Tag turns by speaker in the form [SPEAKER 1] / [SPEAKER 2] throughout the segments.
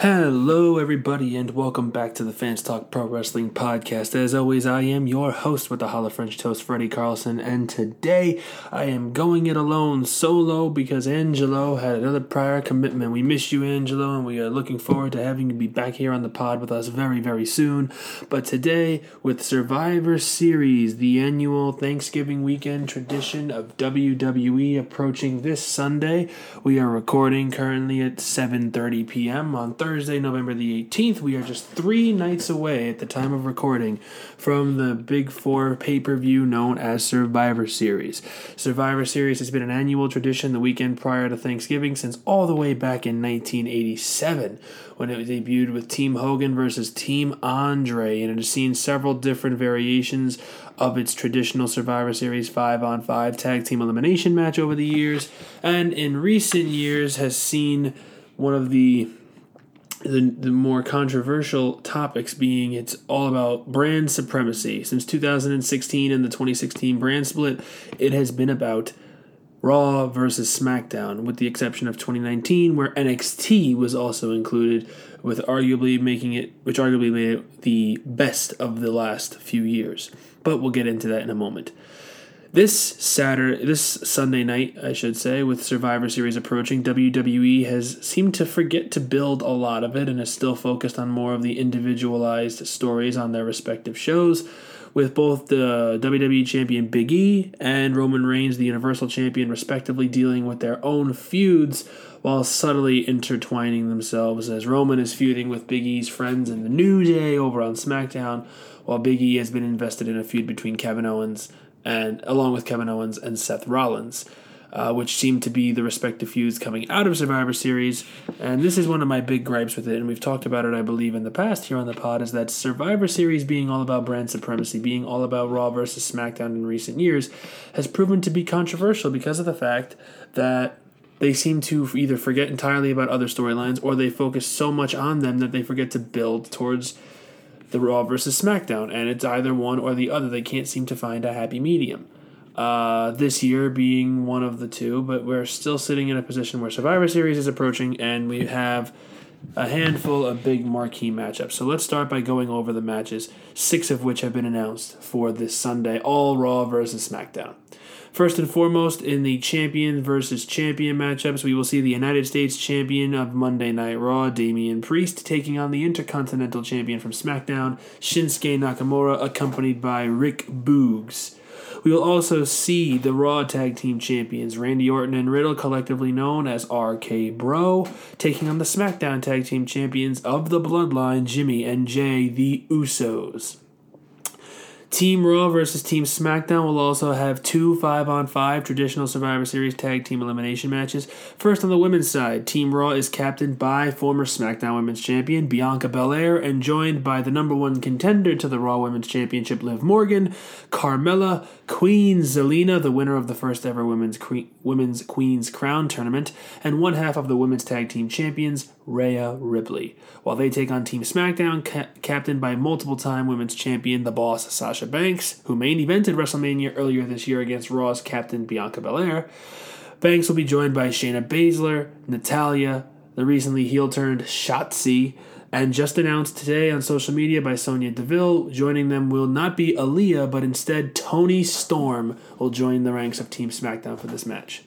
[SPEAKER 1] Hello, everybody, and welcome back to the Fans Talk Pro Wrestling Podcast. As always, I am your host with the Hollow French Toast, Freddy Carlson, and today I am going it alone solo because Angelo had another prior commitment. We miss you, Angelo, and we are looking forward to having you be back here on the pod with us very, very soon. But today, with Survivor Series, the annual Thanksgiving weekend tradition of WWE approaching this Sunday, we are recording currently at 7:30 p.m. on Thursday. Thursday, November the 18th. We are just three nights away at the time of recording from the Big Four pay per view known as Survivor Series. Survivor Series has been an annual tradition the weekend prior to Thanksgiving since all the way back in 1987 when it debuted with Team Hogan versus Team Andre, and it has seen several different variations of its traditional Survivor Series 5 on 5 tag team elimination match over the years, and in recent years has seen one of the the, the more controversial topics being it's all about brand supremacy. Since 2016 and the 2016 brand split, it has been about Raw versus SmackDown, with the exception of 2019, where NXT was also included, with arguably making it, which arguably made it the best of the last few years. But we'll get into that in a moment. This Saturday, this Sunday night, I should say, with Survivor Series approaching, WWE has seemed to forget to build a lot of it and is still focused on more of the individualized stories on their respective shows. With both the WWE Champion Big E and Roman Reigns, the Universal Champion, respectively, dealing with their own feuds while subtly intertwining themselves, as Roman is feuding with Big E's friends in the New Day over on SmackDown, while Big E has been invested in a feud between Kevin Owens and along with Kevin Owens and Seth Rollins, uh, which seem to be the respective feuds coming out of Survivor Series. And this is one of my big gripes with it, and we've talked about it, I believe, in the past here on the pod, is that Survivor Series being all about brand supremacy, being all about Raw versus SmackDown in recent years, has proven to be controversial because of the fact that they seem to either forget entirely about other storylines or they focus so much on them that they forget to build towards the Raw versus SmackDown, and it's either one or the other. They can't seem to find a happy medium. Uh, this year being one of the two, but we're still sitting in a position where Survivor Series is approaching, and we have a handful of big marquee matchups. So let's start by going over the matches, six of which have been announced for this Sunday, all Raw versus SmackDown. First and foremost, in the champion versus champion matchups, we will see the United States champion of Monday Night Raw, Damian Priest, taking on the Intercontinental champion from SmackDown, Shinsuke Nakamura, accompanied by Rick Boogs. We will also see the Raw Tag Team Champions, Randy Orton and Riddle, collectively known as RK Bro, taking on the SmackDown Tag Team Champions of the Bloodline, Jimmy and Jey, the Usos. Team Raw versus Team SmackDown will also have two 5 on 5 traditional Survivor Series tag team elimination matches. First, on the women's side, Team Raw is captained by former SmackDown Women's Champion Bianca Belair and joined by the number one contender to the Raw Women's Championship, Liv Morgan, Carmella, Queen Zelina, the winner of the first ever Women's, Women's Queen's Crown tournament, and one half of the Women's Tag Team Champions, Rhea Ripley, while they take on Team SmackDown, ca- captained by multiple time Women's Champion, the boss Sasha Banks, who main evented WrestleMania earlier this year against Raw's captain Bianca Belair. Banks will be joined by Shayna Baszler, Natalya, the recently heel turned Shotzi, and just announced today on social media by Sonya Deville, joining them will not be Aliyah, but instead Toni Storm will join the ranks of Team SmackDown for this match.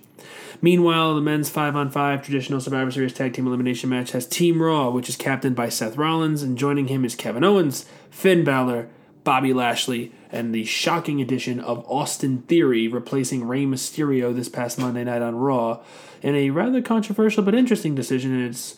[SPEAKER 1] Meanwhile, the men's 5 on 5 traditional Survivor Series tag team elimination match has Team Raw, which is captained by Seth Rollins, and joining him is Kevin Owens, Finn Balor, Bobby Lashley, and the shocking addition of Austin Theory replacing Rey Mysterio this past Monday night on Raw in a rather controversial but interesting decision. It's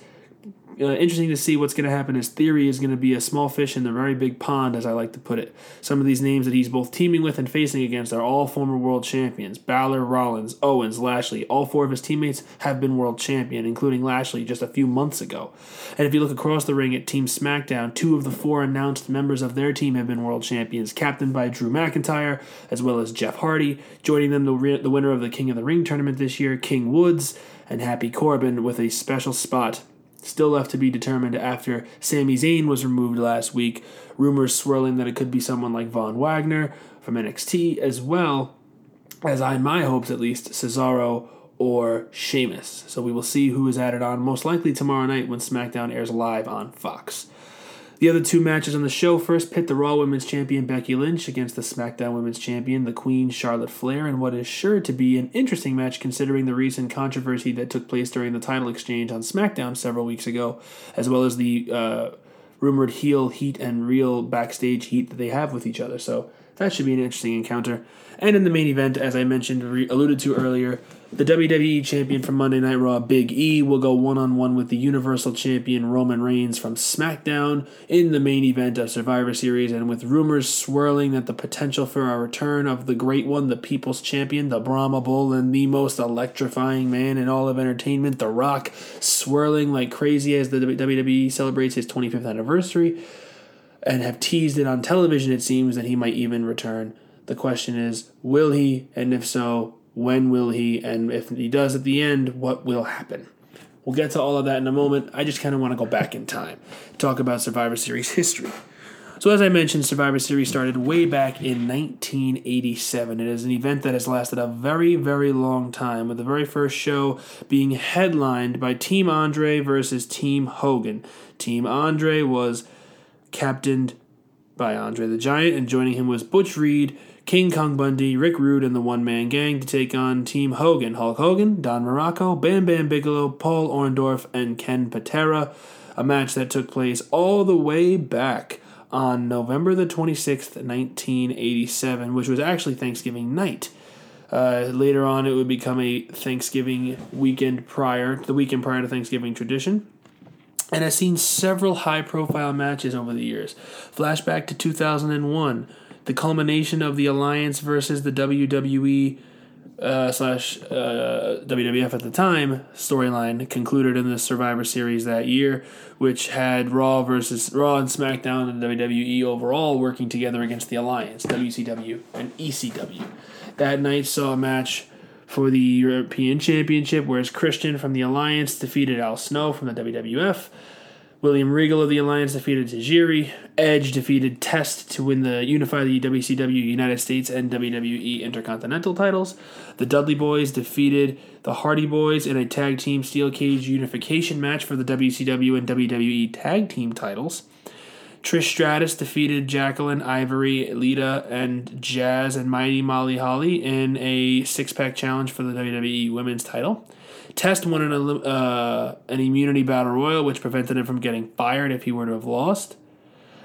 [SPEAKER 1] uh, interesting to see what's going to happen as Theory is going to be a small fish in the very big pond, as I like to put it. Some of these names that he's both teaming with and facing against are all former world champions. Balor, Rollins, Owens, Lashley. All four of his teammates have been world champion, including Lashley just a few months ago. And if you look across the ring at Team SmackDown, two of the four announced members of their team have been world champions, captained by Drew McIntyre, as well as Jeff Hardy. Joining them, the, re- the winner of the King of the Ring tournament this year, King Woods, and Happy Corbin with a special spot Still left to be determined after Sami Zayn was removed last week. Rumors swirling that it could be someone like Von Wagner from NXT, as well as, I my hopes at least, Cesaro or Sheamus. So we will see who is added on most likely tomorrow night when SmackDown airs live on Fox. The other two matches on the show first pit the Raw Women's Champion Becky Lynch against the SmackDown Women's Champion, the Queen Charlotte Flair, in what is sure to be an interesting match considering the recent controversy that took place during the title exchange on SmackDown several weeks ago, as well as the uh, rumored heel heat and real backstage heat that they have with each other. So that should be an interesting encounter. And in the main event, as I mentioned, re- alluded to earlier, the WWE Champion from Monday Night Raw, Big E, will go one on one with the Universal Champion Roman Reigns from SmackDown in the main event of Survivor Series, and with rumors swirling that the potential for a return of the Great One, the People's Champion, the Brahma Bull, and the most electrifying man in all of entertainment, The Rock, swirling like crazy as the WWE celebrates his 25th anniversary, and have teased it on television, it seems, that he might even return. The question is, will he? And if so, when will he? And if he does at the end, what will happen? We'll get to all of that in a moment. I just kind of want to go back in time, talk about Survivor Series history. So, as I mentioned, Survivor Series started way back in 1987. It is an event that has lasted a very, very long time, with the very first show being headlined by Team Andre versus Team Hogan. Team Andre was captained by Andre the Giant, and joining him was Butch Reed, King Kong Bundy, Rick Rude, and the One Man Gang to take on Team Hogan, Hulk Hogan, Don Muraco, Bam Bam Bigelow, Paul Orndorff, and Ken Patera. A match that took place all the way back on November the 26th, 1987, which was actually Thanksgiving night. Uh, later on, it would become a Thanksgiving weekend prior, the weekend prior to Thanksgiving tradition and has seen several high profile matches over the years. Flashback to 2001, the culmination of the Alliance versus the WWE uh, slash uh, WWF at the time storyline concluded in the Survivor Series that year, which had Raw versus Raw and SmackDown and WWE overall working together against the Alliance, WCW and ECW. That night saw a match for the European Championship, whereas Christian from the Alliance defeated Al Snow from the WWF. William Regal of the Alliance defeated Tajiri. Edge defeated Test to win the unify the WCW United States and WWE Intercontinental titles. The Dudley Boyz defeated the Hardy Boyz in a tag team steel cage unification match for the WCW and WWE tag team titles. Trish Stratus defeated Jacqueline, Ivory, Lita, and Jazz and Mighty Molly Holly in a six pack challenge for the WWE Women's title. Test won an, uh, an immunity battle royal, which prevented him from getting fired if he were to have lost.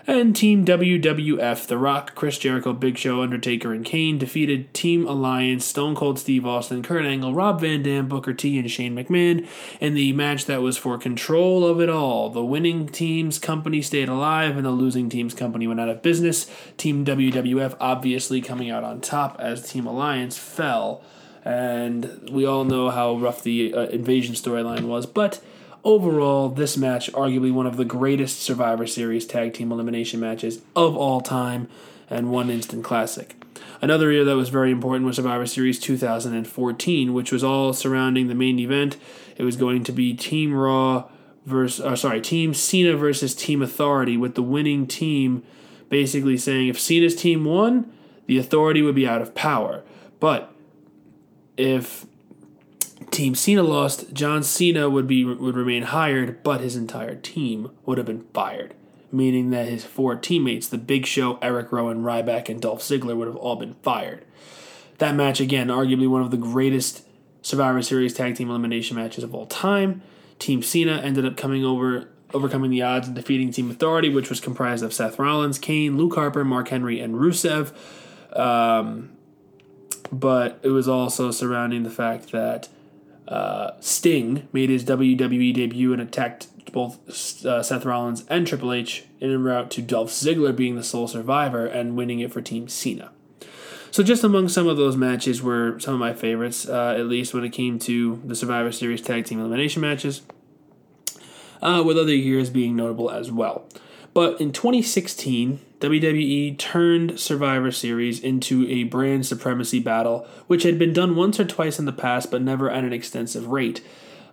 [SPEAKER 1] And Team WWF, The Rock, Chris Jericho, Big Show, Undertaker, and Kane defeated Team Alliance, Stone Cold Steve Austin, Kurt Angle, Rob Van Dam, Booker T, and Shane McMahon in the match that was for control of it all. The winning team's company stayed alive, and the losing team's company went out of business. Team WWF obviously coming out on top as Team Alliance fell and we all know how rough the uh, invasion storyline was. But overall, this match arguably one of the greatest Survivor Series tag team elimination matches of all time, and one instant classic. Another year that was very important was Survivor Series 2014, which was all surrounding the main event. It was going to be Team Raw versus, uh, sorry, Team Cena versus Team Authority, with the winning team basically saying if Cena's team won, the Authority would be out of power. But if Team Cena lost, John Cena would be would remain hired, but his entire team would have been fired, meaning that his four teammates, the Big Show, Eric Rowan, Ryback, and Dolph Ziggler, would have all been fired. That match, again, arguably one of the greatest Survivor Series tag team elimination matches of all time. Team Cena ended up coming over, overcoming the odds and defeating Team Authority, which was comprised of Seth Rollins, Kane, Luke Harper, Mark Henry, and Rusev. Um, but it was also surrounding the fact that uh, Sting made his WWE debut and attacked both uh, Seth Rollins and Triple H in a route to Dolph Ziggler being the sole survivor and winning it for Team Cena. So, just among some of those matches were some of my favorites, uh, at least when it came to the Survivor Series tag team elimination matches, uh, with other years being notable as well. But in 2016, WWE turned Survivor Series into a brand supremacy battle, which had been done once or twice in the past, but never at an extensive rate.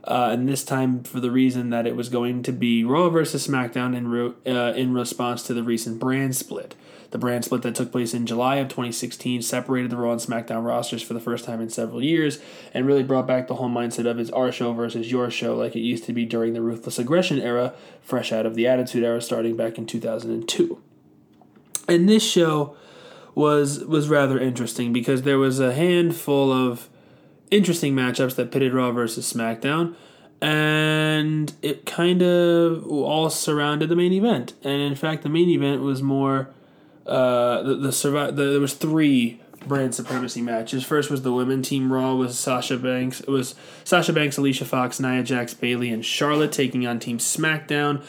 [SPEAKER 1] uh, and this time for the reason that it was going to be Raw versus SmackDown in re- uh, in response to the recent brand split. The brand split that took place in July of 2016 separated the Raw and SmackDown rosters for the first time in several years and really brought back the whole mindset of it's our show versus your show like it used to be during the Ruthless Aggression era, fresh out of the Attitude era starting back in 2002. And this show was was rather interesting because there was a handful of interesting matchups that pitted Raw versus SmackDown, and it kind of all surrounded the main event. And in fact, the main event was more uh, the the, survive. The, there was three brand supremacy matches. First was the women team Raw was Sasha Banks. It was Sasha Banks, Alicia Fox, Nia Jax, Bayley, and Charlotte taking on Team SmackDown.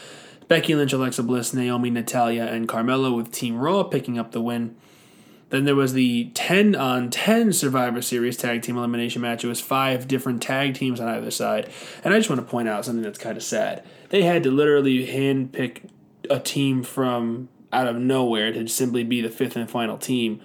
[SPEAKER 1] Becky Lynch, Alexa Bliss, Naomi, Natalya, and Carmella with Team Raw picking up the win. Then there was the 10 on 10 Survivor Series tag team elimination match. It was five different tag teams on either side. And I just want to point out something that's kind of sad. They had to literally handpick a team from out of nowhere to simply be the fifth and final team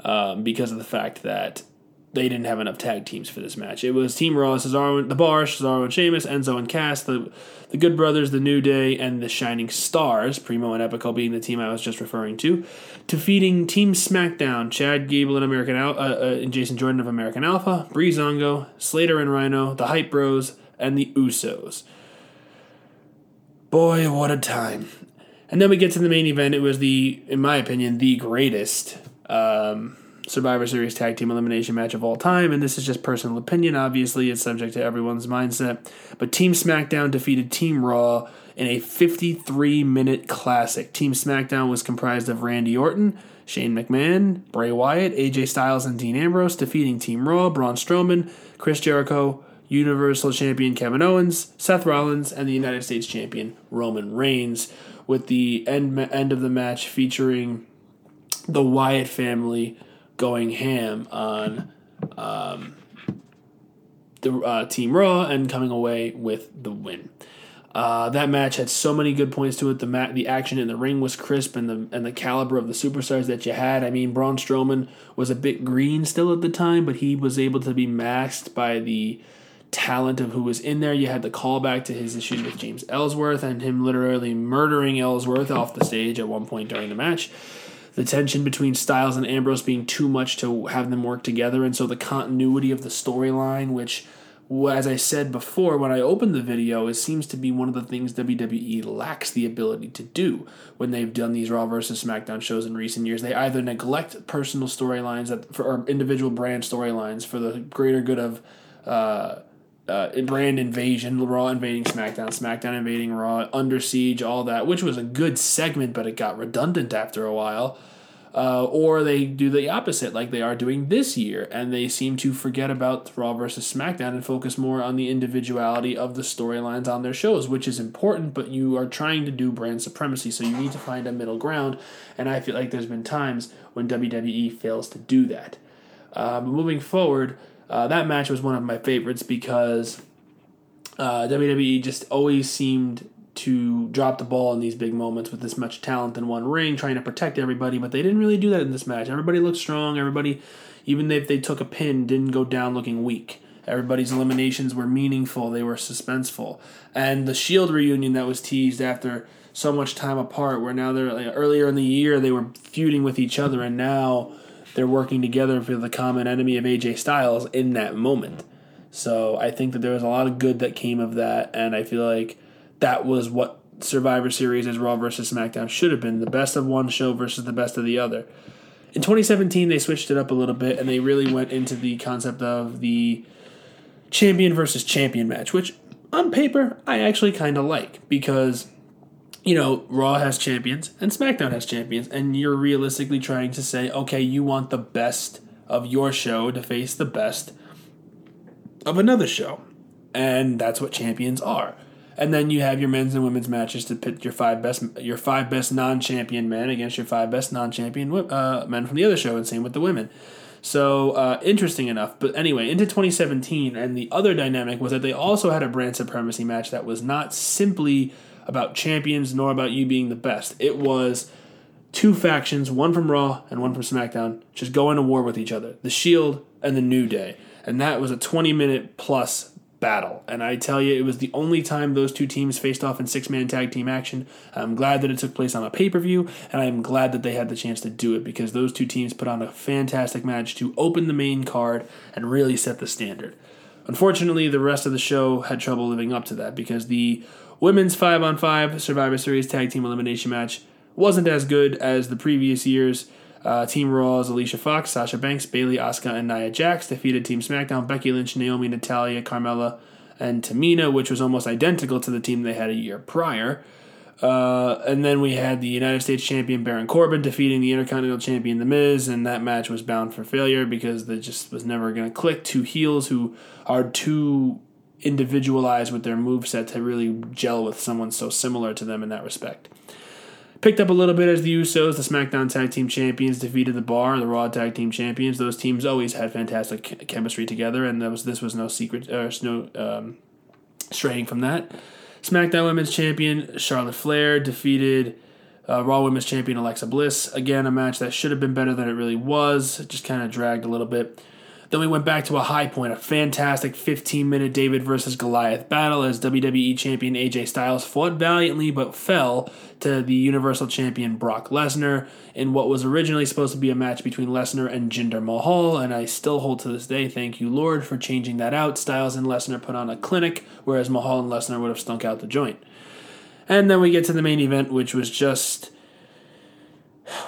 [SPEAKER 1] um, because of the fact that they didn't have enough tag teams for this match. It was Team Raw, Cesaro, the Bar, Cesaro and Sheamus, Enzo and Cass, the the Good Brothers, the New Day, and the Shining Stars, Primo and Epico being the team I was just referring to, defeating Team SmackDown, Chad Gable and American Al- uh, uh, and Jason Jordan of American Alpha, Breezango, Slater and Rhyno, the Hype Bros, and the Usos. Boy, what a time! And then we get to the main event. It was the, in my opinion, the greatest. Um, Survivor Series tag team elimination match of all time, and this is just personal opinion. Obviously, it's subject to everyone's mindset. But Team SmackDown defeated Team Raw in a 53 minute classic. Team SmackDown was comprised of Randy Orton, Shane McMahon, Bray Wyatt, AJ Styles, and Dean Ambrose, defeating Team Raw, Braun Strowman, Chris Jericho, Universal Champion Kevin Owens, Seth Rollins, and the United States Champion Roman Reigns, with the end, end of the match featuring the Wyatt family going ham on um, the uh, Team Raw and coming away with the win. Uh, that match had so many good points to it. The ma- the action in the ring was crisp, and the and the caliber of the superstars that you had. I mean, Braun Strowman was a bit green still at the time, but he was able to be masked by the talent of who was in there. You had the callback to his issues with James Ellsworth and him literally murdering Ellsworth off the stage at one point during the match the tension between Styles and Ambrose being too much to have them work together, and so the continuity of the storyline, which, as I said before when I opened the video, it seems to be one of the things WWE lacks the ability to do when they've done these Raw versus SmackDown shows in recent years. They either neglect personal storylines that for or individual brand storylines for the greater good of. Uh, uh, brand invasion, Raw invading SmackDown, SmackDown invading Raw, Under Siege, all that, which was a good segment, but it got redundant after a while. Uh, or they do the opposite, like they are doing this year, and they seem to forget about Raw versus SmackDown and focus more on the individuality of the storylines on their shows, which is important, but you are trying to do brand supremacy, so you need to find a middle ground, and I feel like there's been times when WWE fails to do that. Uh, but moving forward, uh, that match was one of my favorites because uh, WWE just always seemed to drop the ball in these big moments with this much talent in one ring, trying to protect everybody, but they didn't really do that in this match. Everybody looked strong. Everybody, even if they took a pin, didn't go down looking weak. Everybody's eliminations were meaningful, they were suspenseful. And the Shield reunion that was teased after so much time apart, where now they're like, earlier in the year they were feuding with each other, and now they're working together for the common enemy of AJ Styles in that moment. So I think that there was a lot of good that came of that, and I feel like that was what Survivor Series as Raw versus SmackDown should have been the best of one show versus the best of the other. In 2017, they switched it up a little bit and they really went into the concept of the champion versus champion match, which on paper I actually kind of like because you know, Raw has champions and SmackDown has champions, and you're realistically trying to say, okay, you want the best of your show to face the best of another show. And that's what champions are. And then you have your men's and women's matches to pit your five best your five best non-champion men against your five best non-champion uh, men from the other show, and same with the women. So uh, interesting enough. But anyway, into 2017, and the other dynamic was that they also had a brand supremacy match that was not simply about champions nor about you being the best. It was two factions, one from Raw and one from SmackDown, just going to war with each other. The Shield and the New Day. And that was a 20 minute plus battle. And I tell you, it was the only time those two teams faced off in six man tag team action. I'm glad that it took place on a pay per view, and I'm glad that they had the chance to do it because those two teams put on a fantastic match to open the main card and really set the standard. Unfortunately, the rest of the show had trouble living up to that because the women's 5 on 5 Survivor Series tag team elimination match wasn't as good as the previous years. Uh, Team Raw's Alicia Fox, Sasha Banks, Bayley, Asuka, and Nia Jax defeated Team SmackDown, Becky Lynch, Naomi, Natalya, Carmella, and Tamina, which was almost identical to the team they had a year prior. Uh, and then we had the United States champion Baron Corbin defeating the Intercontinental champion The Miz, and that match was bound for failure because it just was never going to click. Two heels who are too individualized with their moveset to really gel with someone so similar to them in that respect. Picked up a little bit as the Usos, the SmackDown Tag Team Champions, defeated the Bar, the Raw Tag Team Champions. Those teams always had fantastic chemistry together, and was, this was no secret, uh, no um, straying from that. SmackDown Women's Champion Charlotte Flair defeated uh, Raw Women's Champion Alexa Bliss. Again, a match that should have been better than it really was. It just kind of dragged a little bit. Then we went back to a high point, a fantastic 15 minute David versus Goliath battle as WWE Champion AJ Styles fought valiantly but fell to the Universal Champion Brock Lesnar in what was originally supposed to be a match between Lesnar and Jinder Mahal. And I still hold to this day, thank you, Lord, for changing that out. Styles and Lesnar put on a clinic, whereas Mahal and Lesnar would have stunk out the joint. And then we get to the main event, which was just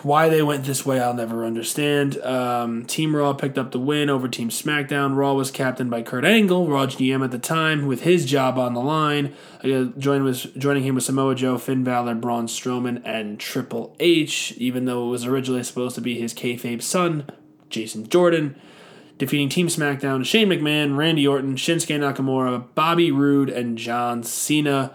[SPEAKER 1] why they went this way, I'll never understand. Um, Team Raw picked up the win over Team SmackDown. Raw was captained by Kurt Angle, Raw's GM at the time, with his job on the line. Uh, join was, joining him was Samoa Joe, Finn Balor, Braun Strowman, and Triple H, even though it was originally supposed to be his kayfabe son, Jason Jordan. Defeating Team SmackDown, Shane McMahon, Randy Orton, Shinsuke Nakamura, Bobby Roode, and John Cena.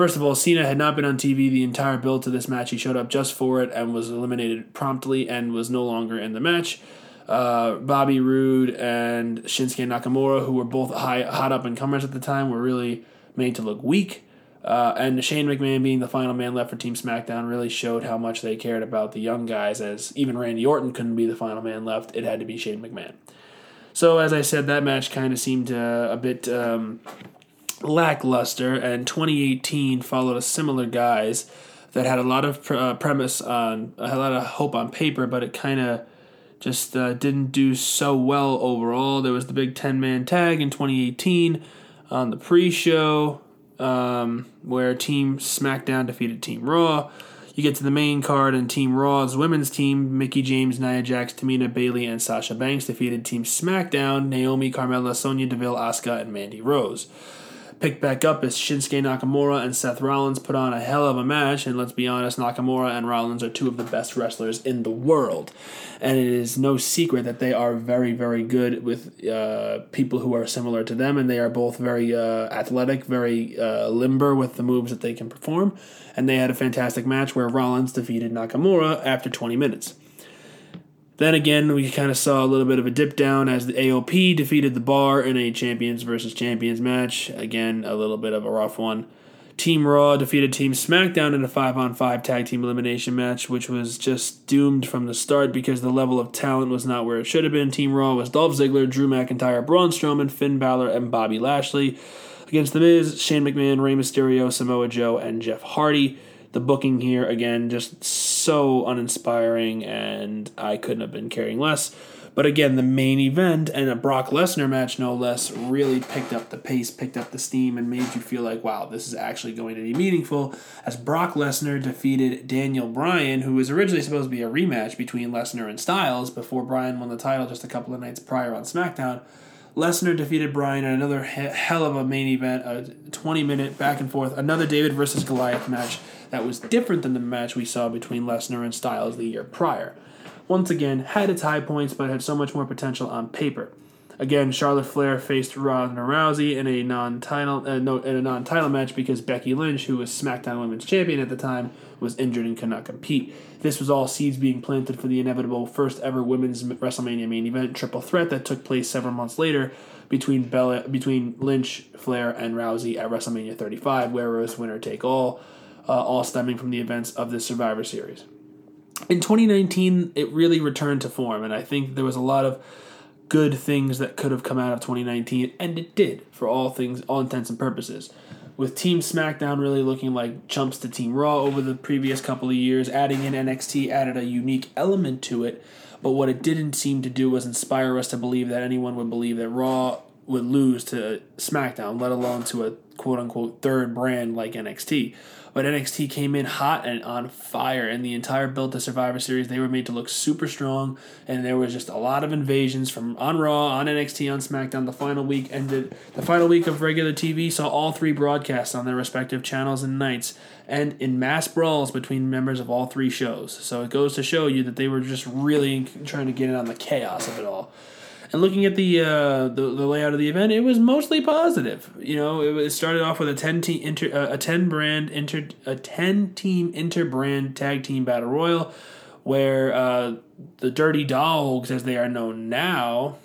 [SPEAKER 1] First of all, Cena had not been on TV the entire build to this match. He showed up just for it and was eliminated promptly and was no longer in the match. Uh, Bobby Roode and Shinsuke Nakamura, who were both high, hot up and comers at the time, were really made to look weak. Uh, and Shane McMahon being the final man left for Team SmackDown really showed how much they cared about the young guys, as even Randy Orton couldn't be the final man left. It had to be Shane McMahon. So, as I said, that match kind of seemed uh, a bit um, lackluster, and 2018 followed a similar guise that had a lot of pr- uh, premise on, a lot of hope on paper, but it kind of just uh, didn't do so well overall. There was the big 10 man tag in 2018 on the pre show um, where Team SmackDown defeated Team Raw. You get to the main card, and Team Raw's women's team, Mickie James, Nia Jax, Tamina Bayley, and Sasha Banks defeated Team SmackDown, Naomi, Carmella, Sonya Deville, Asuka, and Mandy Rose picked back up as Shinsuke Nakamura and Seth Rollins put on a hell of a match. And let's be honest, Nakamura and Rollins are two of the best wrestlers in the world. And it is no secret that they are very, very good with uh, people who are similar to them. And they are both very uh, athletic, very uh, limber with the moves that they can perform. And they had a fantastic match where Rollins defeated Nakamura after 20 minutes. Then again, we kind of saw a little bit of a dip down as the AOP defeated the Bar in a Champions versus Champions match. Again, a little bit of a rough one. Team Raw defeated Team SmackDown in a 5 on 5 tag team elimination match, which was just doomed from the start because the level of talent was not where it should have been. Team Raw was Dolph Ziggler, Drew McIntyre, Braun Strowman, Finn Balor, and Bobby Lashley. Against The Miz, Shane McMahon, Rey Mysterio, Samoa Joe, and Jeff Hardy the booking here again just so uninspiring and I couldn't have been caring less. But again, the main event and a Brock Lesnar match, no less, really picked up the pace, picked up the steam, and made you feel like, wow, this is actually going to be meaningful. As Brock Lesnar defeated Daniel Bryan, who was originally supposed to be a rematch between Lesnar and Styles before Bryan won the title just a couple of nights prior on SmackDown. Lesnar defeated Bryan in another he- hell of a main event, a 20 minute back and forth, another David versus Goliath match that was different than the match we saw between Lesnar and Styles the year prior. Once again, had its high points, but had so much more potential on paper. Again, Charlotte Flair faced Ronda Rousey in a non-title uh, no, in a non-title match because Becky Lynch, who was SmackDown Women's Champion at the time, was injured and could not compete. This was all seeds being planted for the inevitable first ever women's WrestleMania main event triple threat that took place several months later between Bella, between Lynch, Flair, and Rousey at WrestleMania 35, where it was winner take all, uh, all stemming from the events of the Survivor Series. In 2019, it really returned to form, and I think there was a lot of good things that could have come out of 2019, and it did for all things, all intents and purposes. With Team SmackDown really looking like chumps to Team Raw over the previous couple of years, adding in NXT added a unique element to it. But what it didn't seem to do was inspire us to believe that anyone would believe that Raw would lose to SmackDown, let alone to a quote unquote third brand like NXT. But NXT came in hot and on fire, and the entire build to Survivor Series, they were made to look super strong, and there was just a lot of invasions from on Raw, on NXT, on SmackDown. The final week ended. The final week of regular TV saw all three broadcasts on their respective channels and nights, and in mass brawls between members of all three shows. So it goes to show you that they were just really trying to get in on the chaos of it all. And looking at the, uh, the the layout of the event, it was mostly positive. You know, it, started off with a ten team inter, uh, a ten brand inter a ten team inter brand tag team battle royal, where uh, the Dirty Dogs, as they are known now,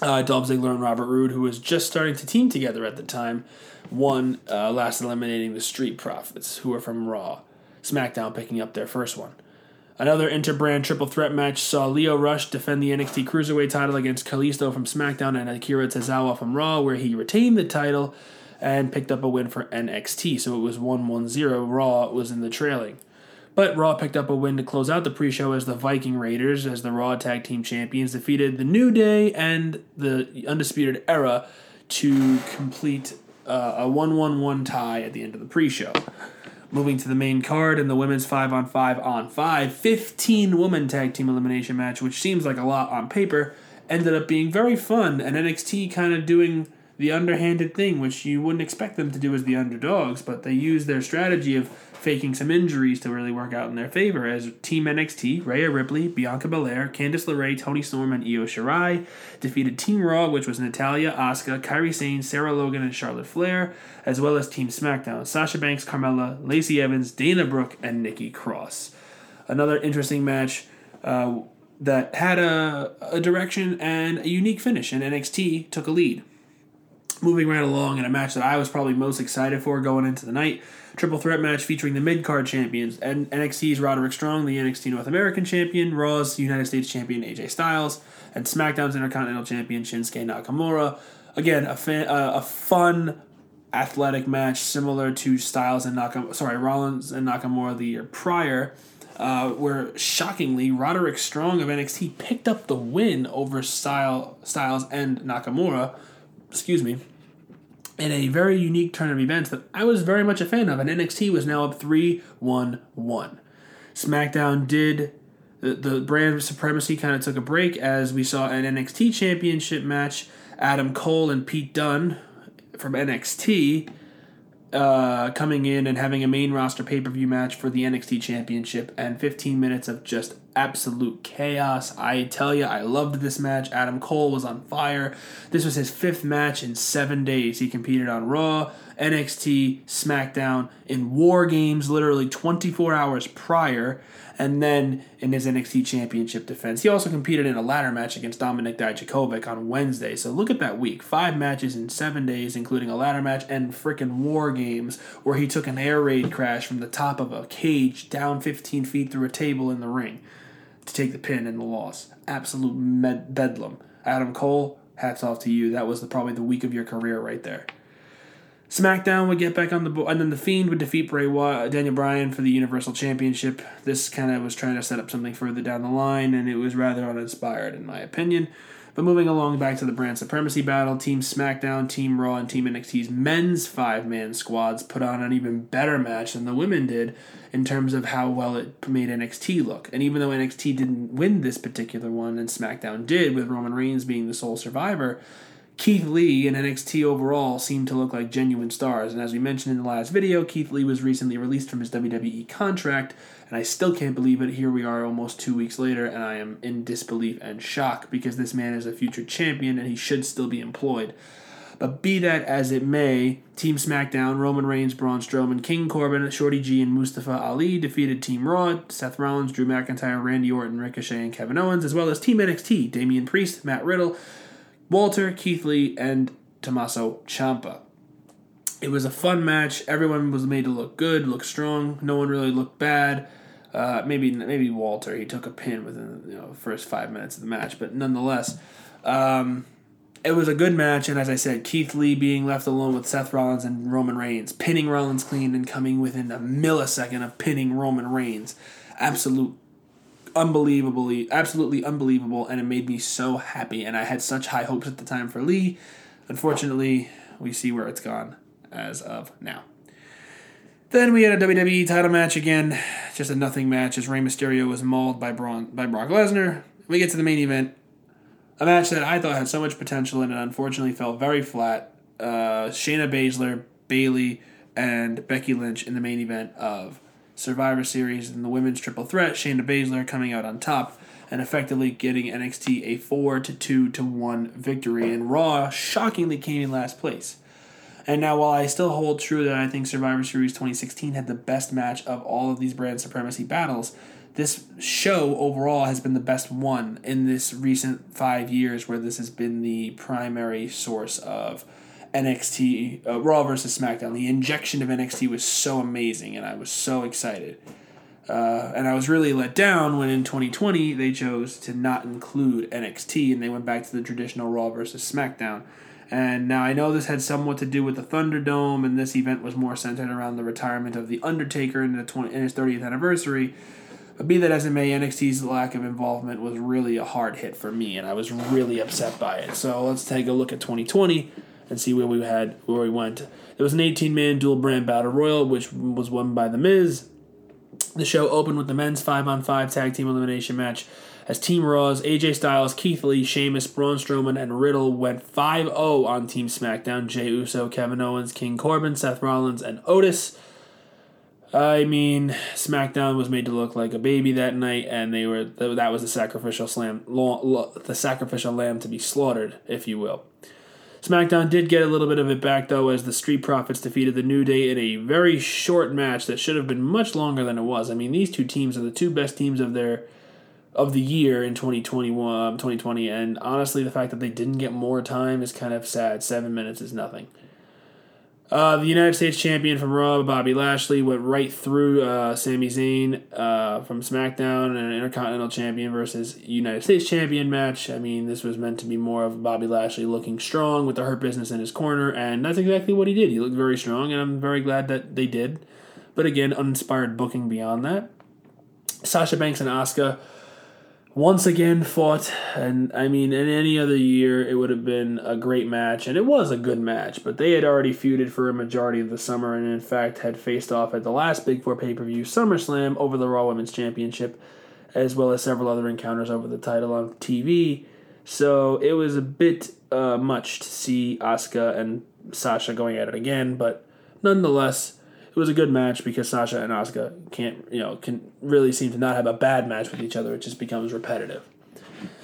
[SPEAKER 1] uh, Dolph Ziggler and Robert Roode, who was just starting to team together at the time, won, uh, last eliminating the Street Profits, who were from Raw. SmackDown picking up their first one. Another interbrand triple threat match saw Lio Rush defend the NXT Cruiserweight title against Kalisto from SmackDown and Akira Tozawa from Raw, where he retained the title and picked up a win for NXT. So it was 1 1 0. Raw was in the trailing. But Raw picked up a win to close out the pre show as the Viking Raiders, as the Raw Tag Team Champions, defeated the New Day and the Undisputed Era to complete uh, a 1 1 1 tie at the end of the pre show. Moving to the main card in the women's 5 on 5 on 5, 15 woman tag team elimination match, which seems like a lot on paper, ended up being very fun, and NXT kind of doing the underhanded thing, which you wouldn't expect them to do as the underdogs, but they used their strategy of faking some injuries to really work out in their favor as Team NXT, Rhea Ripley, Bianca Belair, Candice LeRae, Toni Storm, and Io Shirai defeated Team Raw, which was Natalya, Asuka, Kairi Sane, Sarah Logan, and Charlotte Flair, as well as Team SmackDown, Sasha Banks, Carmella, Lacey Evans, Dana Brooke, and Nikki Cross. Another interesting match uh, that had a, a direction and a unique finish, and NXT took a lead moving right along in a match that I was probably most excited for going into the night. Triple threat match featuring the mid card champions and NXT's Roderick Strong, the NXT North American champion, Raw's United States champion AJ Styles, and SmackDown's Intercontinental champion Shinsuke Nakamura. Again, a uh, a fun, athletic match similar to Styles and Nakamura. Sorry, Rollins and Nakamura the year prior. Uh, where shockingly Roderick Strong of NXT picked up the win over Style, Styles and Nakamura. Excuse me in a very unique turn of events that I was very much a fan of, and NXT was now up 3 1 1. SmackDown did. The, the brand supremacy kind of took a break as we saw an NXT championship match. Adam Cole and Pete Dunne from NXT uh, coming in and having a main roster pay per view match for the NXT Championship and 15 minutes of just absolute chaos. I tell you, I loved this match. Adam Cole was on fire. This was his fifth match in seven days. He competed on Raw, NXT, SmackDown, in War Games literally 24 hours prior and then in his NXT Championship defense. He also competed in a ladder match against Dominik Dijakovic on Wednesday. So look at that week. Five matches in seven days, including a ladder match and freaking War Games, where he took an air raid crash from the top of a cage down 15 feet through a table in the ring to take the pin and the loss. Absolute med- bedlam. Adam Cole, hats off to you. That was the, probably the week of your career right there. SmackDown would get back on the board, and then the Fiend would defeat Bray Wyatt, Daniel Bryan for the Universal Championship. This kind of was trying to set up something further down the line, and it was rather uninspired, in my opinion. But moving along back to the brand supremacy battle, Team SmackDown, Team Raw, and Team NXT's men's five man squads put on an even better match than the women did in terms of how well it made NXT look. And even though NXT didn't win this particular one, and SmackDown did, with Roman Reigns being the sole survivor, Keith Lee and NXT overall seem to look like genuine stars. And as we mentioned in the last video, Keith Lee was recently released from his WWE contract, and I still can't believe it. Here we are almost two weeks later, and I am in disbelief and shock because this man is a future champion and he should still be employed. But be that as it may, Team SmackDown, Roman Reigns, Braun Strowman, King Corbin, Shorty G, and Mustafa Ali defeated Team Raw, Seth Rollins, Drew McIntyre, Randy Orton, Ricochet, and Kevin Owens, as well as Team NXT, Damian Priest, Matt Riddle, Walter, Keith Lee, and Tommaso Ciampa. It was a fun match. Everyone was made to look good, look strong. No one really looked bad. Uh, maybe maybe Walter he took a pin within you know first five minutes of the match, but nonetheless, Um, it was a good match, and as I said, Keith Lee being left alone with Seth Rollins and Roman Reigns, pinning Rollins clean and coming within a millisecond of pinning Roman Reigns. Absolute, unbelievably, absolutely unbelievable, and it made me so happy. And I had such high hopes at the time for Lee. Unfortunately, we see where it's gone as of now. Then we had a WWE title match again, just a nothing match as Rey Mysterio was mauled by Braun, by Brock Lesnar. We get to the main event, a match that I thought had so much potential and it unfortunately fell very flat. Uh, Shayna Baszler, Bayley, and Becky Lynch in the main event of Survivor Series and the women's triple threat. Shayna Baszler coming out on top and effectively getting NXT a four to two to one victory, and Raw shockingly came in last place. And now, while I still hold true that I think Survivor Series 2016 had the best match of all of these brand supremacy battles, this show overall has been the best one in this recent five years where this has been the primary source of NXT, uh, Raw versus SmackDown. The injection of NXT was so amazing, and I was so excited. Uh, and I was really let down when in 2020 they chose to not include NXT and they went back to the traditional Raw versus SmackDown. And now I know this had somewhat to do with the Thunderdome, and this event was more centered around the retirement of The Undertaker in, the 20, in his 30th anniversary. But be that as it may, NXT's lack of involvement was really a hard hit for me, and I was really upset by it. So let's take a look at 2020 and see where we had where we went. It was an 18-man dual brand battle royal, which was won by The Miz. The show opened with the men's five-on-five tag team elimination match as Team Raw's AJ Styles, Keith Lee, Sheamus, Braun Strowman, and Riddle went 5 0 on Team SmackDown. Jey Uso, Kevin Owens, King Corbin, Seth Rollins, and Otis. I mean, SmackDown was made to look like a baby that night, and they were that was the sacrificial slam, the sacrificial lamb to be slaughtered, if you will. SmackDown did get a little bit of it back though, as the Street Profits defeated the New Day in a very short match that should have been much longer than it was. I mean, these two teams are the two best teams of their of the year in 2021, 2020, and honestly, the fact that they didn't get more time is kind of sad. Seven minutes is nothing. Uh, the United States champion from Raw, Bobby Lashley, went right through uh, Sami Zayn uh, from SmackDown, and an Intercontinental champion versus United States champion match. I mean, this was meant to be more of Bobby Lashley looking strong with the Hurt Business in his corner, and that's exactly what he did. He looked very strong, and I'm very glad that they did. But again, uninspired booking beyond that. Sasha Banks and Asuka once again fought and i mean in any other year it would have been a great match and it was a good match but they had already feuded for a majority of the summer and in fact had faced off at the last big four pay-per-view summerslam over the raw women's championship as well as several other encounters over the title on tv so it was a bit uh, much to see asuka and sasha going at it again but nonetheless it was a good match because Sasha and Asuka can't, you know, can really seem to not have a bad match with each other. It just becomes repetitive.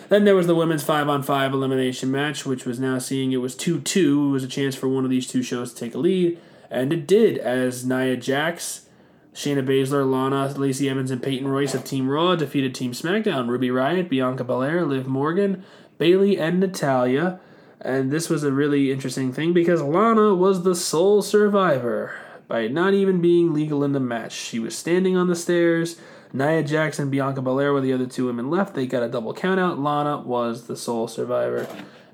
[SPEAKER 1] Then there was the women's five on five elimination match, which was now seeing it was 2 2. It was a chance for one of these two shows to take a lead, and it did as Nia Jax, Shayna Baszler, Lana, Lacey Evans, and Peyton Royce of Team Raw defeated Team SmackDown. Ruby Riot, Bianca Belair, Liv Morgan, Bayley, and Natalya. And this was a really interesting thing because Lana was the sole survivor by not even being legal in the match. She was standing on the stairs. Nia Jackson, Bianca Belair were the other two women left. They got a double countout. Lana was the sole survivor.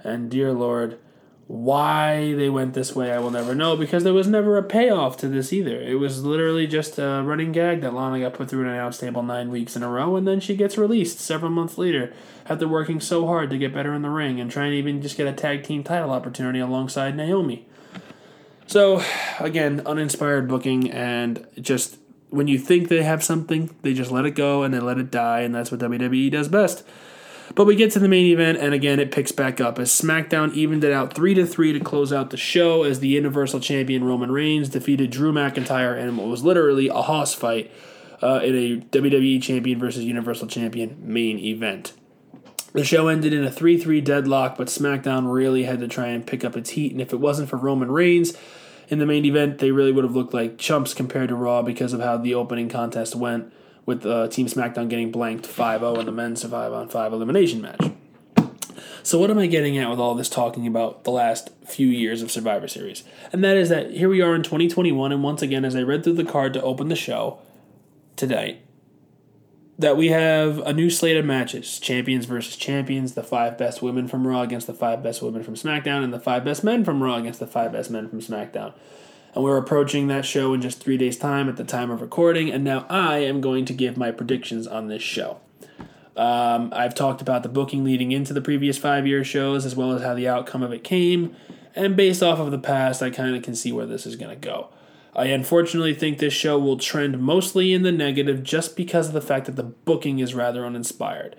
[SPEAKER 1] And dear Lord, why they went this way, I will never know because there was never a payoff to this either. It was literally just a running gag that Lana got put through an announce table nine weeks in a row, and then she gets released several months later after working so hard to get better in the ring and trying to even just get a tag team title opportunity alongside Naomi. So, again, uninspired booking, and just when you think they have something, they just let it go and they let it die, and that's what WWE does best. But we get to the main event, and again, it picks back up as SmackDown evened it out three to three to close out the show as the Universal Champion Roman Reigns defeated Drew McIntyre in what was literally a hoss fight uh, in a WWE Champion versus Universal Champion main event. The show ended in a 3 3 deadlock, but SmackDown really had to try and pick up its heat, and if it wasn't for Roman Reigns, in the main event, they really would have looked like chumps compared to Raw because of how the opening contest went, with uh, Team SmackDown getting blanked 5 0 in the men's 5 on 5 elimination match. So, what am I getting at with all this talking about the last few years of Survivor Series? And that is that here we are in 2021, and once again, as I read through the card to open the show tonight, that we have a new slate of matches champions versus champions, the five best women from Raw against the five best women from SmackDown, and the five best men from Raw against the five best men from SmackDown. And we're approaching that show in just three days' time at the time of recording, and now I am going to give my predictions on this show. Um, I've talked about the booking leading into the previous five year shows, as well as how the outcome of it came, and based off of the past, I kind of can see where this is going to go. I unfortunately think this show will trend mostly in the negative just because of the fact that the booking is rather uninspired.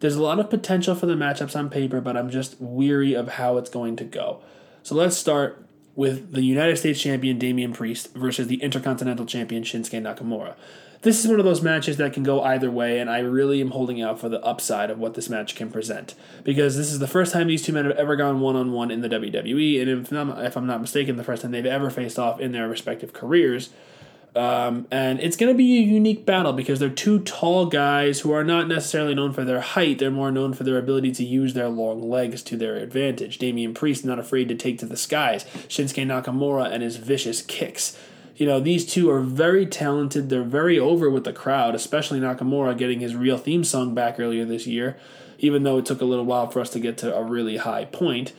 [SPEAKER 1] There's a lot of potential for the matchups on paper, but I'm just weary of how it's going to go. So let's start with the United States champion Damian Priest versus the Intercontinental champion Shinsuke Nakamura this is one of those matches that can go either way, and I really am holding out for the upside of what this match can present because this is the first time these two men have ever gone one on one in the WWE, and if, if I'm not mistaken, the first time they've ever faced off in their respective careers. Um, and it's going to be a unique battle because they're two tall guys who are not necessarily known for their height. They're more known for their ability to use their long legs to their advantage. Damian Priest not afraid to take to the skies. Shinsuke Nakamura and his vicious kicks you know, these two are very talented. They're very over with the crowd, especially Nakamura getting his real theme song back earlier this year, even though it took a little while for us to get to a really high point.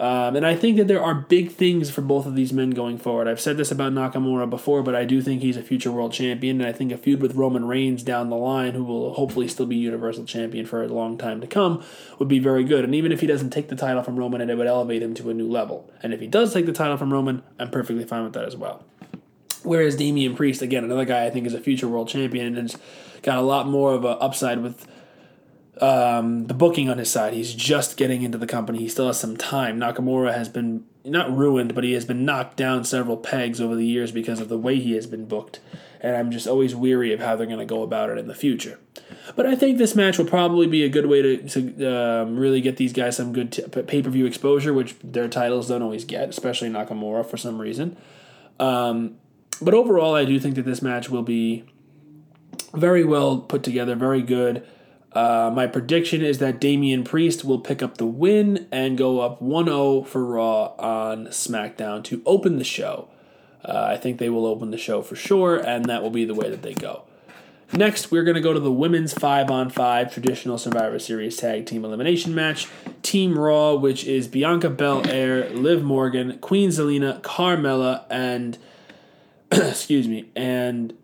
[SPEAKER 1] Um, and I think that there are big things for both of these men going forward. I've said this about Nakamura before, but I do think he's a future world champion, and I think a feud with Roman Reigns down the line, who will hopefully still be Universal Champion for a long time to come, would be very good. And even if he doesn't take the title from Roman, it would elevate him to a new level. And if he does take the title from Roman, I'm perfectly fine with that as well. Whereas Damian Priest, again, another guy I think is a future world champion and has got a lot more of an upside with um, the booking on his side. He's just getting into the company. He still has some time. Nakamura has been not ruined, but he has been knocked down several pegs over the years because of the way he has been booked. And I'm just always weary of how they're going to go about it in the future. But I think this match will probably be a good way to, to um, really get these guys some good t- pay per view exposure, which their titles don't always get, especially Nakamura for some reason. Um, but overall, I do think that this match will be very well put together, very good. Uh, my prediction is that Damian Priest will pick up the win and go up 1 0 for Raw on SmackDown to open the show. Uh, I think they will open the show for sure, and that will be the way that they go. Next, we're going to go to the women's 5 on 5 traditional Survivor Series tag team elimination match. Team Raw, which is Bianca Belair, Liv Morgan, Queen Zelina, Carmella, and excuse me, and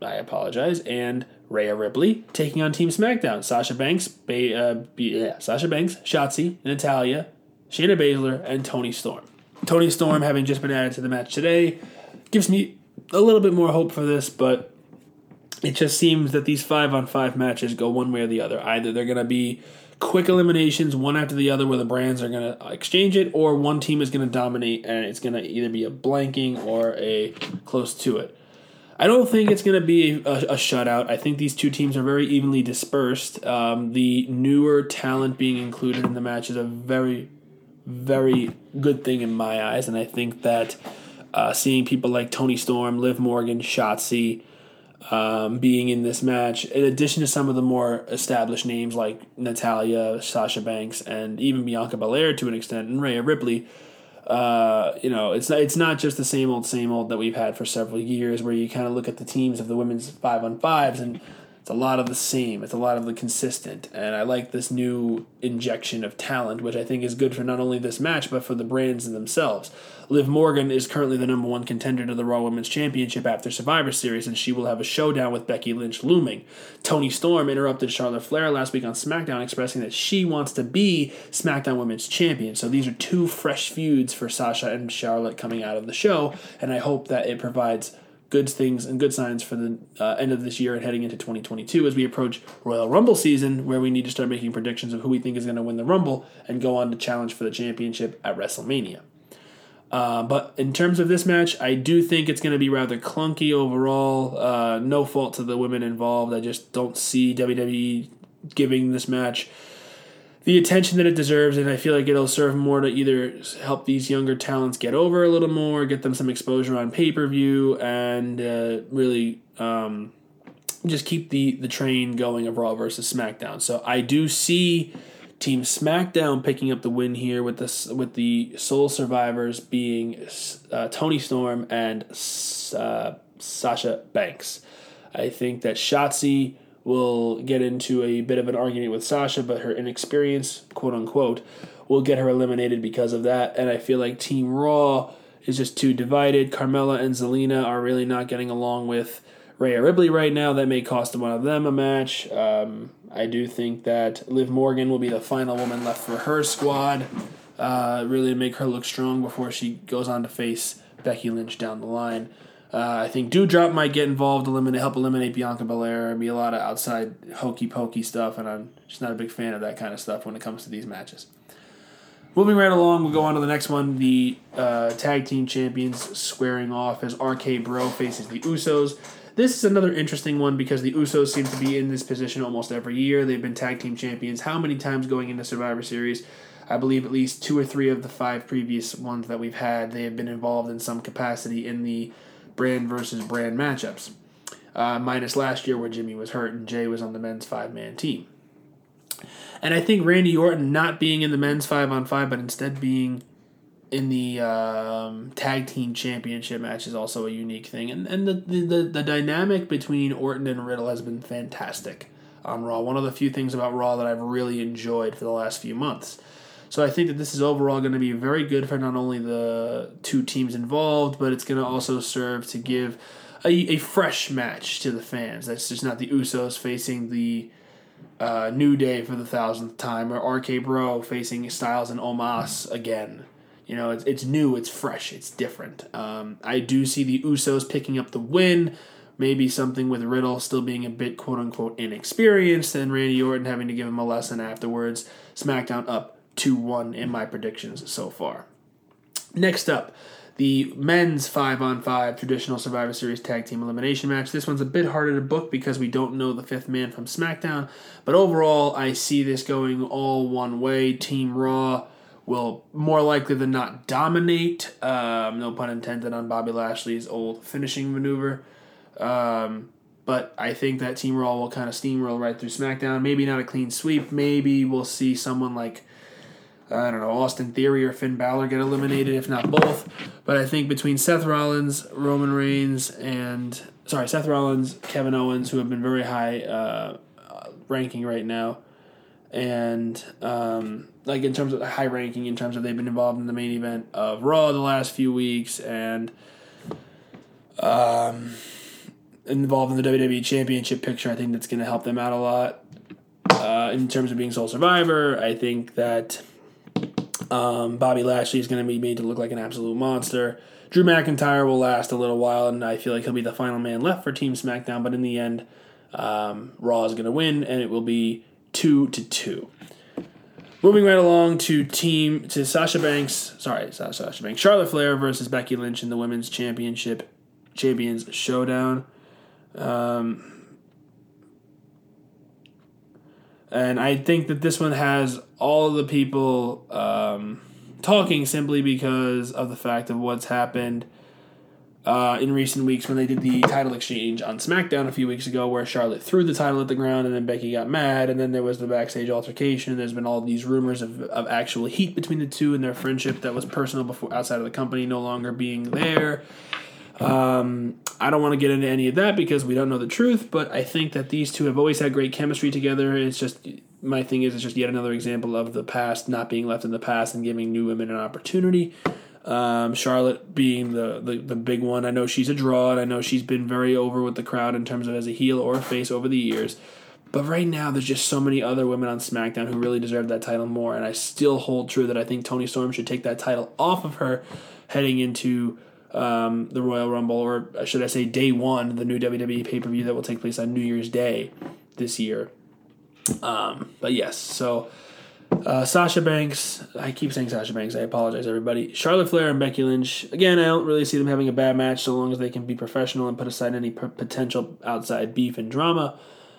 [SPEAKER 1] I apologize, and Rhea Ripley taking on Team SmackDown. Sasha Banks, ba- uh, yeah, Sasha Banks, Shotzi, Natalya, Shayna Baszler, and Toni Storm. Toni Storm, having just been added to the match today, gives me a little bit more hope for this, but it just seems that these five on five matches go one way or the other. Either they're going to be quick eliminations, one after the other, where the brands are going to exchange it, or one team is going to dominate and it's going to either be a blanking or a close to it. I don't think it's going to be a, a, shutout. I think these two teams are very evenly dispersed. Um, the newer talent being included in the match is a very, very good thing in my eyes, and I think that uh, seeing people like Toni Storm, Liv Morgan, Shotzi, um, being in this match, in addition to some of the more established names like Natalya, Sasha Banks, and even Bianca Belair to an extent, and Rhea Ripley. Uh, you know, it's it's not just the same old same old that we've had for several years, where you kind of look at the teams of the women's five on fives and it's a lot of the same. It's a lot of the consistent, and I like this new injection of talent, which I think is good for not only this match but for the brands themselves. Liv Morgan is currently the number one contender to the Raw Women's Championship after Survivor Series, and she will have a showdown with Becky Lynch looming. Toni Storm interrupted Charlotte Flair last week on SmackDown, expressing that she wants to be SmackDown Women's Champion. So these are two fresh feuds for Sasha and Charlotte coming out of the show, and I hope that it provides good things and good signs for the uh, end of this year and heading into 2022 as we approach Royal Rumble season, where we need to start making predictions of who we think is going to win the Rumble and go on to challenge for the championship at WrestleMania. Uh, but in terms of this match, I do think it's going to be rather clunky overall. Uh, no fault to the women involved. I just don't see WWE giving this match the attention that it deserves, and I feel like it'll serve more to either help these younger talents get over a little more, get them some exposure on pay per view, and uh, really um, just keep the the train going of Raw versus SmackDown. So I do see Team SmackDown picking up the win here with the with the sole survivors being uh, Toni Storm and uh, Sasha Banks. I think that Shotzi will get into a bit of an argument with Sasha, but her inexperience, quote unquote, will get her eliminated because of that. And I feel like Team Raw is just too divided. Carmella and Zelina are really not getting along with Rhea Ripley right now. That may cost one of them a match. Um, I do think that Liv Morgan will be the final woman left for her squad, uh, really to make her look strong before she goes on to face Becky Lynch down the line. Uh, I think Doudrop might get involved, eliminate, help eliminate Bianca Belair, be a lot of outside hokey pokey stuff, and I'm just not a big fan of that kind of stuff when it comes to these matches. Moving right along, we'll go on to the next one. The uh, tag team champions squaring off as RK Bro faces the Usos. This is another interesting one because the Usos seem to be in this position almost every year. They've been tag team champions. How many times going into Survivor Series? I believe at least two or three of the five previous ones that we've had, they have been involved in some capacity in the brand versus brand matchups. Uh, minus last year where Jimmy was hurt and Jey was on the men's five man team. And I think Randy Orton not being in the men's five on five, but instead being in the um, tag team championship match is also a unique thing. And and the, the the dynamic between Orton and Riddle has been fantastic on Raw. One of the few things about Raw that I've really enjoyed for the last few months. So I think that this is overall going to be very good for not only the two teams involved, but it's going to also serve to give a, a fresh match to the fans. That's just not the Usos facing the uh, New Day for the thousandth time, or RK Bro facing Styles and Omos again. You know, it's, it's new, it's fresh, it's different. Um, I do see the Usos picking up the win. Maybe something with Riddle still being a bit quote unquote inexperienced, and Randy Orton having to give him a lesson afterwards. SmackDown up 2 1 in my predictions so far. Next up, the men's 5 on 5 traditional Survivor Series tag team elimination match. This one's a bit harder to book because we don't know the fifth man from SmackDown, but overall, I see this going all one way. Team Raw will more likely than not dominate, um, no pun intended on Bobby Lashley's old finishing maneuver. Um, but I think that Team Raw will kind of steamroll right through SmackDown. Maybe not a clean sweep. Maybe we'll see someone like I don't know, Austin Theory or Finn Balor get eliminated, if not both. But I think between Seth Rollins, Roman Reigns, and sorry, Seth Rollins, Kevin Owens, who have been very high uh, ranking right now, and um, like in terms of high ranking, in terms of they've been involved in the main event of Raw the last few weeks, and um, involved in the WWE Championship picture. I think that's going to help them out a lot. Uh, in terms of being sole survivor, I think that um, Bobby Lashley is going to be made to look like an absolute monster. Drew McIntyre will last a little while, and I feel like he'll be the final man left for Team SmackDown. But in the end, um, Raw is going to win, and it will be two to two. Moving right along to team to Sasha Banks, sorry, Sasha Banks, Charlotte Flair versus Becky Lynch in the Women's Championship Champions Showdown. Um, And I think that this one has all the people um, talking simply because of the fact of what's happened uh, in recent weeks when they did the title exchange on SmackDown a few weeks ago, where Charlotte threw the title at the ground and then Becky got mad, and then there was the backstage altercation. There's been all these rumors of, of actual heat between the two and their friendship that was personal before outside of the company no longer being there. Um, I don't want to get into any of that because we don't know the truth, but I think that these two have always had great chemistry together. It's just my thing is it's just yet another example of the past not being left in the past and giving new women an opportunity. Um, Charlotte being the, the the big one. I know she's a draw, and I know she's been very over with the crowd in terms of as a heel or a face over the years. But right now, there's just so many other women on SmackDown who really deserve that title more, and I still hold true that I think Toni Storm should take that title off of her heading into um, the Royal Rumble, or should I say, day one, the new WWE pay per view that will take place on New Year's Day this year. Um, but yes, so uh, Sasha Banks, I keep saying Sasha Banks, I apologize, everybody. Charlotte Flair and Becky Lynch, again, I don't really see them having a bad match so long as they can be professional and put aside any p- potential outside beef and drama.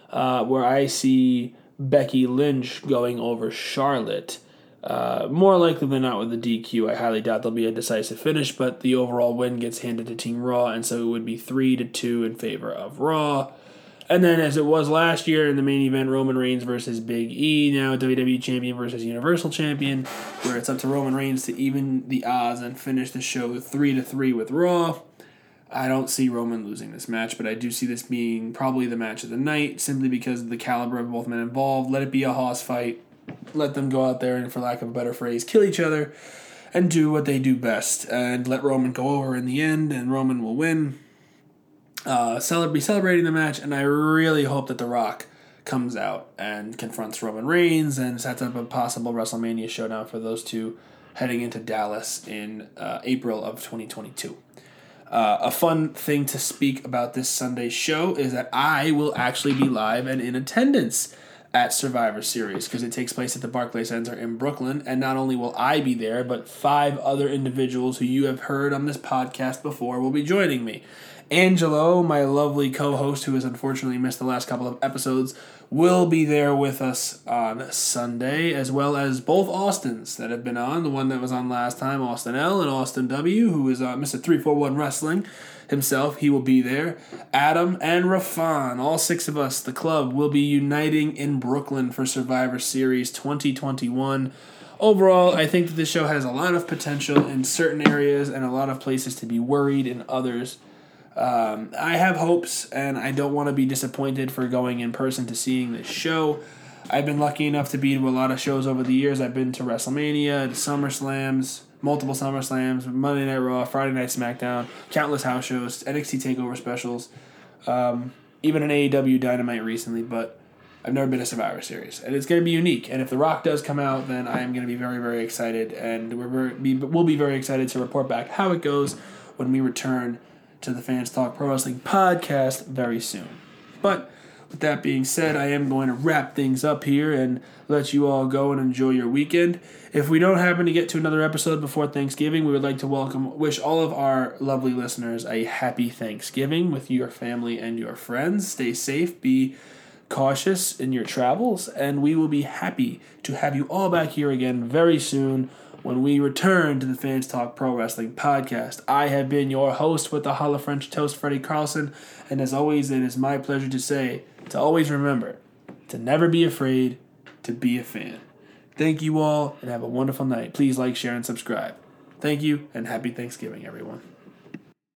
[SPEAKER 1] Uh, where I see Becky Lynch going over Charlotte. Uh, more likely than not with the DQ, I highly doubt there'll be a decisive finish, but the overall win gets handed to Team Raw, and so it would be three to two in favor of Raw. And then, as it was last year in the main event, Roman Reigns versus Big E, now WWE Champion versus Universal Champion, where it's up to Roman Reigns to even the odds and finish the show three to three with Raw. I don't see Roman losing this match, but I do see this being probably the match of the night simply because of the caliber of both men involved. Let it be a hoss fight. Let them go out there and, for lack of a better phrase, kill each other and do what they do best. And let Roman go over in the end, and Roman will win. Uh, be celebrating the match, and I really hope that The Rock comes out and confronts Roman Reigns and sets up a possible WrestleMania showdown for those two heading into Dallas in uh, April of 2022. Uh, a fun thing to speak about this Sunday show is that I will actually be live and in attendance at Survivor Series because it takes place at the Barclays Center in Brooklyn. And not only will I be there, but five other individuals who you have heard on this podcast before will be joining me. Angelo, my lovely co host who has unfortunately missed the last couple of episodes, will be there with us on Sunday, as well as both Austins that have been on. The one that was on last time, Austin L. and Austin W., who is uh, Mr. 341 Wrestling himself. He will be there. Adam and Rafan, all six of us, the club, will be uniting in Brooklyn for Survivor Series 2021 overall, I think that this show has a lot of potential in certain areas and a lot of places to be worried in others. Um, I have hopes, and I don't want to be disappointed for going in person to seeing this show. I've been lucky enough to be to a lot of shows over the years. I've been to WrestleMania, to SummerSlams, multiple SummerSlams, Monday Night Raw, Friday Night SmackDown, countless house shows, NXT Takeover specials, um, even an AEW Dynamite recently. But I've never been to Survivor Series, and it's going to be unique. And if The Rock does come out, then I am going to be very, very excited, and we're we'll be very excited to report back how it goes when we return to the Fans Talk Pro Wrestling podcast very soon. But with that being said, I am going to wrap things up here and let you all go and enjoy your weekend. If we don't happen to get to another episode before Thanksgiving, we would like to welcome, wish all of our lovely listeners a happy Thanksgiving with your family and your friends. Stay safe, be cautious in your travels, and we will be happy to have you all back here again very soon when we return to the Fans Talk Pro Wrestling podcast. I have been your host with the Hall of French Toast, Freddy Carlson, and as always, it is my pleasure to say to always remember to never be afraid to be a fan. Thank you all and have a wonderful night. Please like, share, and subscribe. Thank you and happy Thanksgiving, everyone.